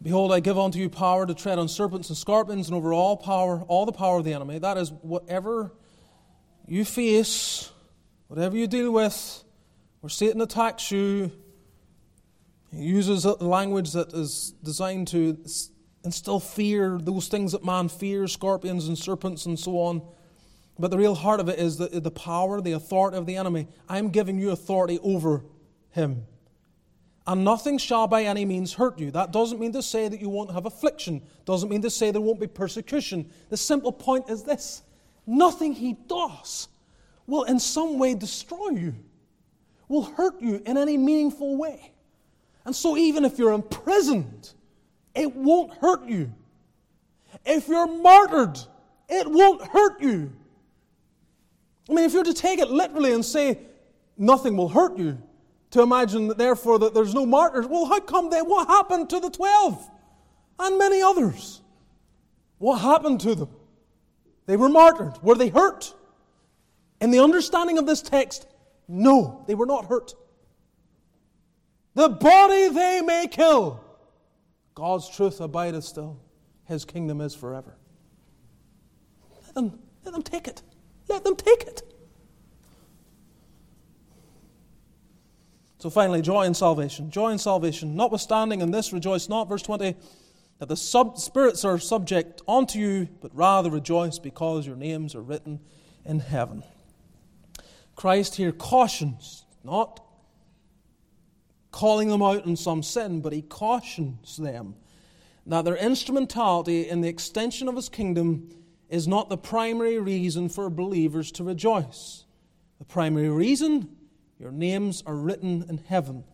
Behold, I give unto you power to tread on serpents and scorpions and over all power, all the power of the enemy. That is, whatever you face, whatever you deal with, where Satan attacks you, he uses language that is designed to instill fear, those things that man fears, scorpions and serpents and so on. But the real heart of it is the, the power, the authority of the enemy. I'm giving you authority over him. And nothing shall by any means hurt you. That doesn't mean to say that you won't have affliction, doesn't mean to say there won't be persecution. The simple point is this nothing he does will in some way destroy you, will hurt you in any meaningful way. And so, even if you're imprisoned, it won't hurt you. If you're martyred, it won't hurt you. I mean, if you're to take it literally and say, nothing will hurt you, to imagine that therefore that there's no martyrs. Well, how come they? What happened to the twelve and many others? What happened to them? They were martyred. Were they hurt? In the understanding of this text, no, they were not hurt. The body they may kill. God's truth abideth still. His kingdom is forever. Let them, let them take it. Let them take it. So finally, joy in salvation. Joy in salvation. Notwithstanding, in this rejoice not, verse 20, that the sub- spirits are subject unto you, but rather rejoice because your names are written in heaven. Christ here cautions, not calling them out in some sin, but he cautions them that their instrumentality in the extension of his kingdom is not the primary reason for believers to rejoice. The primary reason your names are written in heaven.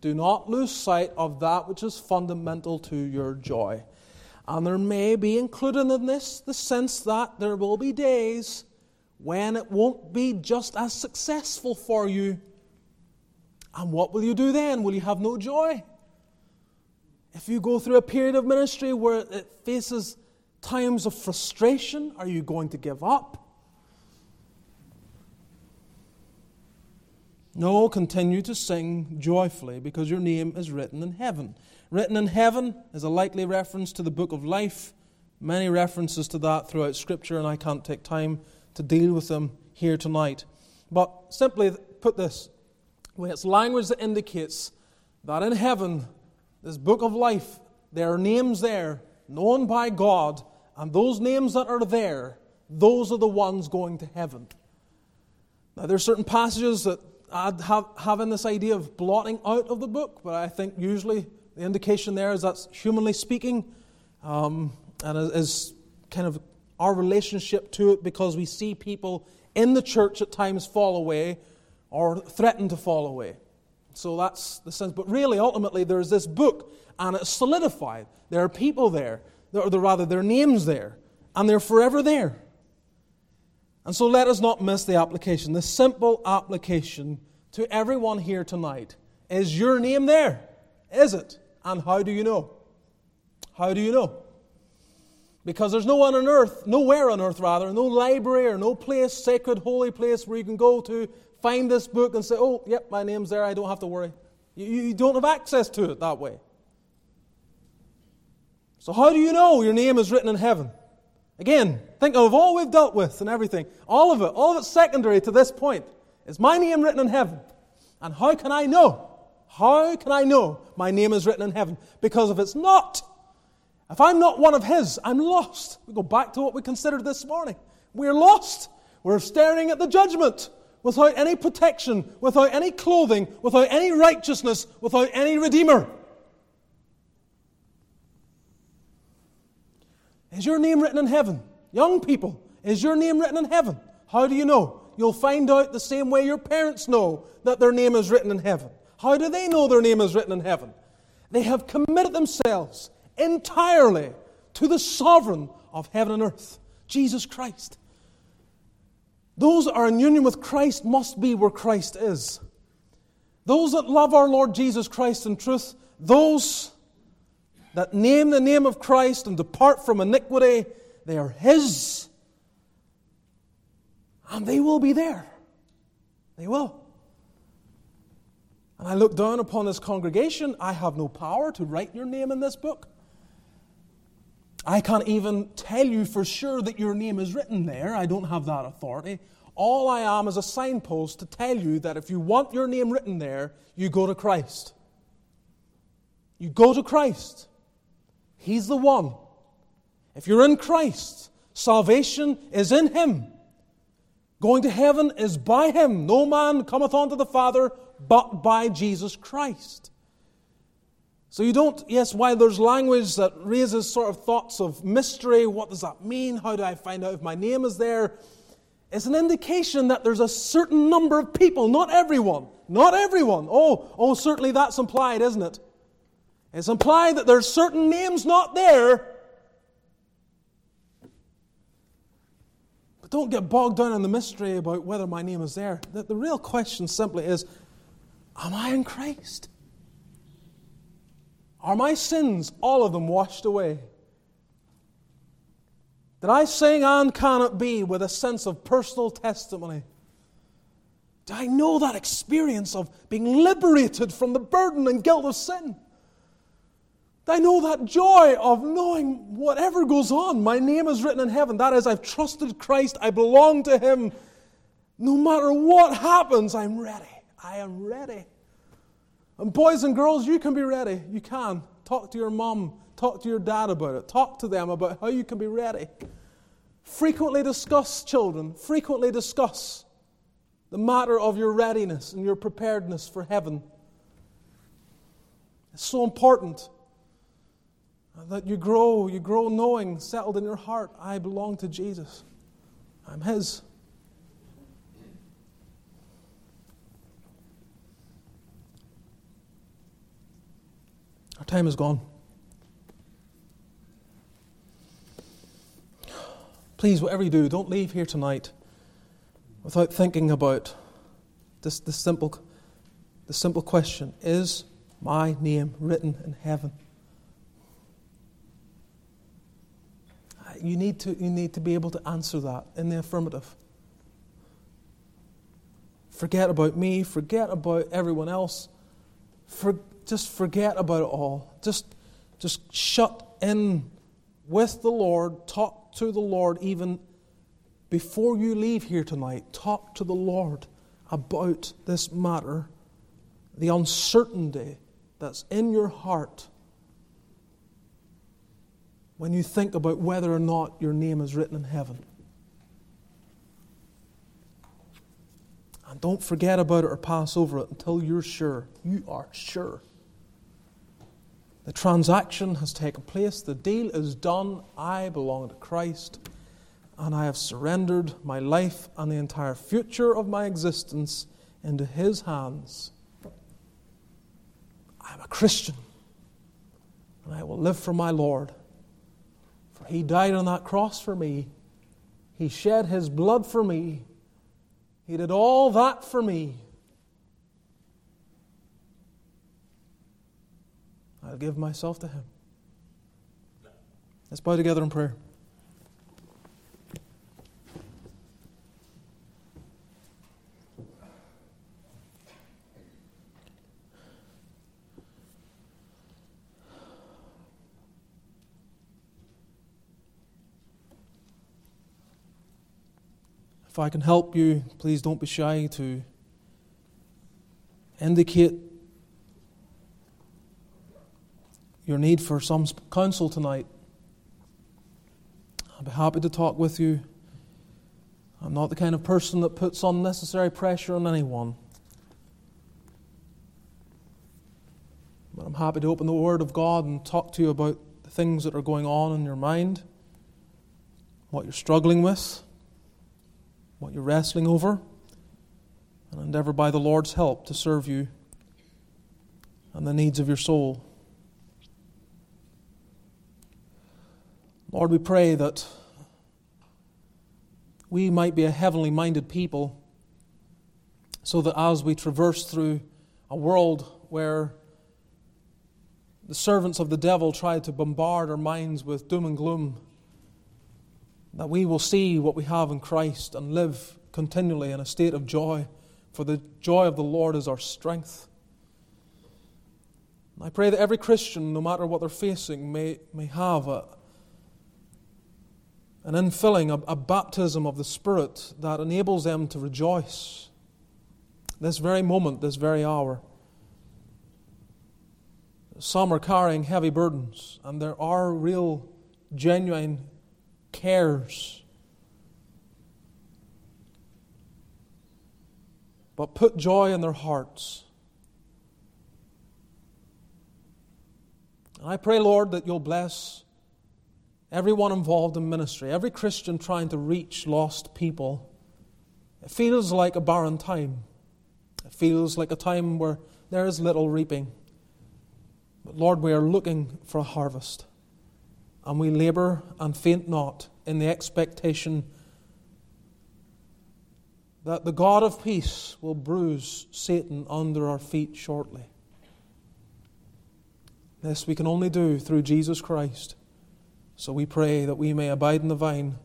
Do not lose sight of that which is fundamental to your joy. And there may be included in this the sense that there will be days when it won't be just as successful for you. And what will you do then? Will you have no joy? If you go through a period of ministry where it faces times of frustration, are you going to give up? No, continue to sing joyfully because your name is written in heaven. Written in heaven is a likely reference to the book of life. Many references to that throughout Scripture, and I can't take time to deal with them here tonight. But simply put this way it's language that indicates that in heaven, this book of life, there are names there known by God, and those names that are there, those are the ones going to heaven. Now, there are certain passages that I'd have, having this idea of blotting out of the book, but I think usually the indication there is that's humanly speaking, um, and is kind of our relationship to it because we see people in the church at times fall away or threaten to fall away. So that's the sense. But really, ultimately, there's this book, and it's solidified. There are people there, or rather, their names there, and they're forever there. And so let us not miss the application, the simple application to everyone here tonight. Is your name there? Is it? And how do you know? How do you know? Because there's no one on earth, nowhere on earth rather, no library or no place, sacred, holy place where you can go to find this book and say, oh, yep, my name's there, I don't have to worry. You, you don't have access to it that way. So, how do you know your name is written in heaven? Again, think of all we've dealt with and everything. All of it, all of it's secondary to this point. Is my name written in heaven? And how can I know? How can I know my name is written in heaven? Because if it's not, if I'm not one of His, I'm lost. We go back to what we considered this morning. We're lost. We're staring at the judgment without any protection, without any clothing, without any righteousness, without any Redeemer. Is your name written in heaven? Young people, is your name written in heaven? How do you know? You'll find out the same way your parents know that their name is written in heaven. How do they know their name is written in heaven? They have committed themselves entirely to the sovereign of heaven and earth, Jesus Christ. Those that are in union with Christ must be where Christ is. Those that love our Lord Jesus Christ in truth, those that name the name of Christ and depart from iniquity, they are His. And they will be there. They will. And I look down upon this congregation. I have no power to write your name in this book. I can't even tell you for sure that your name is written there. I don't have that authority. All I am is a signpost to tell you that if you want your name written there, you go to Christ. You go to Christ. He's the one. If you're in Christ, salvation is in Him. Going to heaven is by Him. No man cometh unto the Father but by Jesus Christ. So you don't, yes, while there's language that raises sort of thoughts of mystery, what does that mean? How do I find out if my name is there? It's an indication that there's a certain number of people, not everyone, not everyone. Oh, oh, certainly that's implied, isn't it? It's implied that there's certain names not there. But don't get bogged down in the mystery about whether my name is there. The, the real question simply is Am I in Christ? Are my sins, all of them, washed away? Did I sing and can it be with a sense of personal testimony? Do I know that experience of being liberated from the burden and guilt of sin? I know that joy of knowing whatever goes on, my name is written in heaven. That is, I've trusted Christ, I belong to Him. No matter what happens, I'm ready. I am ready. And boys and girls, you can be ready. You can. Talk to your mom, talk to your dad about it. Talk to them about how you can be ready. Frequently discuss, children, frequently discuss the matter of your readiness and your preparedness for heaven. It's so important that you grow, you grow knowing, settled in your heart, I belong to Jesus. I'm His. Our time is gone. Please, whatever you do, don't leave here tonight without thinking about this, this, simple, this simple question Is my name written in heaven? You need, to, you need to be able to answer that in the affirmative. Forget about me, forget about everyone else. For, just forget about it all. Just, just shut in with the Lord, talk to the Lord even before you leave here tonight. Talk to the Lord about this matter, the uncertainty that's in your heart when you think about whether or not your name is written in heaven. And don't forget about it or pass over it until you're sure. You are sure. The transaction has taken place, the deal is done. I belong to Christ, and I have surrendered my life and the entire future of my existence into His hands. I'm a Christian, and I will live for my Lord. He died on that cross for me, He shed His blood for me, He did all that for me. I'll give myself to Him. Let's bow together in prayer. If I can help you, please don't be shy to indicate your need for some counsel tonight. I'll be happy to talk with you. I'm not the kind of person that puts unnecessary pressure on anyone. But I'm happy to open the Word of God and talk to you about the things that are going on in your mind, what you're struggling with, what you're wrestling over, and endeavor by the Lord's help to serve you and the needs of your soul. Lord, we pray that we might be a heavenly minded people so that as we traverse through a world where the servants of the devil try to bombard our minds with doom and gloom, that we will see what we have in Christ and live continually in a state of joy, for the joy of the Lord is our strength. I pray that every Christian, no matter what they're facing, may, may have a, an infilling, a, a baptism of the Spirit that enables them to rejoice this very moment, this very hour. Some are carrying heavy burdens, and there are real, genuine cares. But put joy in their hearts. And I pray, Lord, that you'll bless everyone involved in ministry, every Christian trying to reach lost people, it feels like a barren time. It feels like a time where there is little reaping. But Lord, we are looking for a harvest. And we labor and faint not in the expectation that the God of peace will bruise Satan under our feet shortly. This we can only do through Jesus Christ. So we pray that we may abide in the vine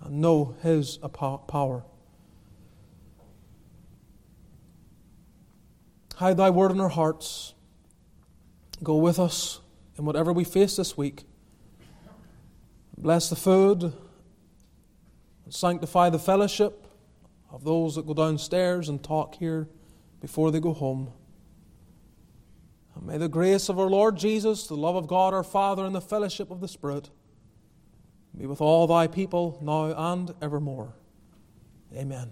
and know his power. Hide thy word in our hearts. Go with us in whatever we face this week. Bless the food. Sanctify the fellowship of those that go downstairs and talk here before they go home. And may the grace of our Lord Jesus, the love of God our Father, and the fellowship of the Spirit be with all thy people now and evermore. Amen.